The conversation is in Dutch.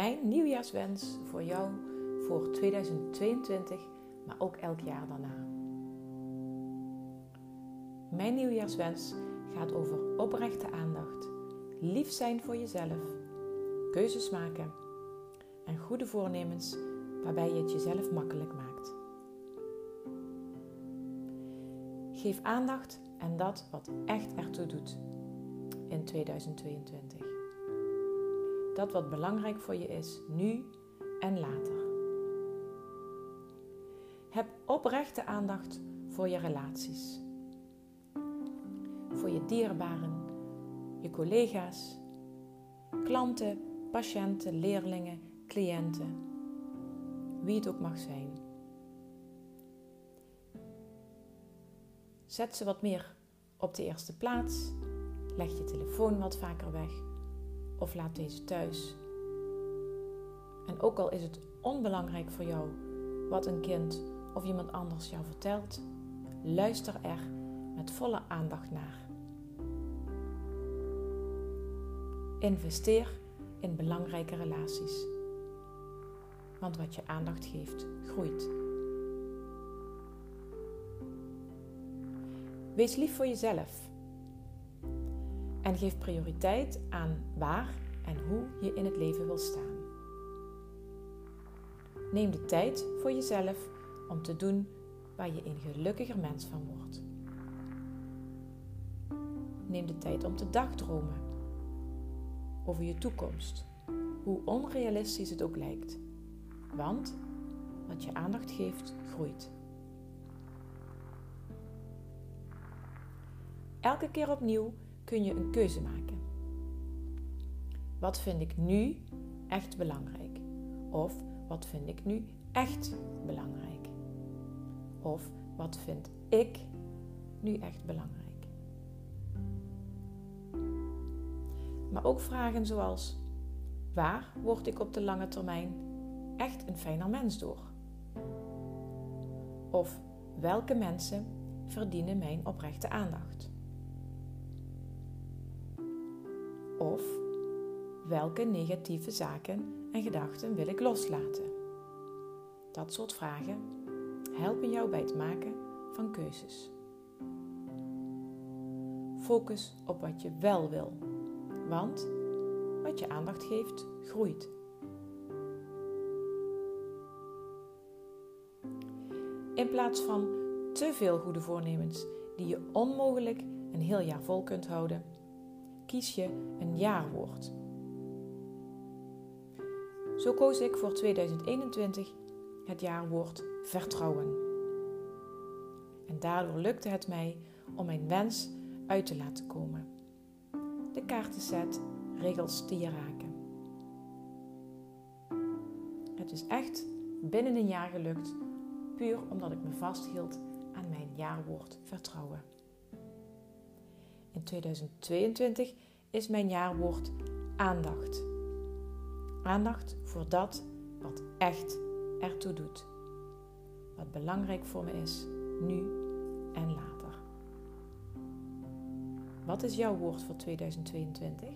Mijn nieuwjaarswens voor jou voor 2022, maar ook elk jaar daarna. Mijn nieuwjaarswens gaat over oprechte aandacht, lief zijn voor jezelf, keuzes maken en goede voornemens waarbij je het jezelf makkelijk maakt. Geef aandacht aan dat wat echt ertoe doet in 2022. Dat wat belangrijk voor je is, nu en later. Heb oprechte aandacht voor je relaties. Voor je dierbaren, je collega's, klanten, patiënten, leerlingen, cliënten. Wie het ook mag zijn. Zet ze wat meer op de eerste plaats. Leg je telefoon wat vaker weg. Of laat deze thuis. En ook al is het onbelangrijk voor jou wat een kind of iemand anders jou vertelt, luister er met volle aandacht naar. Investeer in belangrijke relaties. Want wat je aandacht geeft, groeit. Wees lief voor jezelf. En geef prioriteit aan waar en hoe je in het leven wil staan. Neem de tijd voor jezelf om te doen waar je een gelukkiger mens van wordt. Neem de tijd om te dagdromen over je toekomst, hoe onrealistisch het ook lijkt. Want wat je aandacht geeft, groeit. Elke keer opnieuw kun je een keuze maken. Wat vind ik nu echt belangrijk? Of wat vind ik nu echt belangrijk? Of wat vind ik nu echt belangrijk? Maar ook vragen zoals: waar word ik op de lange termijn echt een fijner mens door? Of welke mensen verdienen mijn oprechte aandacht? Of welke negatieve zaken en gedachten wil ik loslaten? Dat soort vragen helpen jou bij het maken van keuzes. Focus op wat je wel wil, want wat je aandacht geeft, groeit. In plaats van te veel goede voornemens die je onmogelijk een heel jaar vol kunt houden, kies je een jaarwoord. Zo koos ik voor 2021 het jaarwoord vertrouwen. En daardoor lukte het mij om mijn wens uit te laten komen. De kaartenset regels je raken. Het is echt binnen een jaar gelukt, puur omdat ik me vasthield aan mijn jaarwoord vertrouwen. In 2022 is mijn jaarwoord aandacht. Aandacht voor dat wat echt ertoe doet. Wat belangrijk voor me is, nu en later. Wat is jouw woord voor 2022?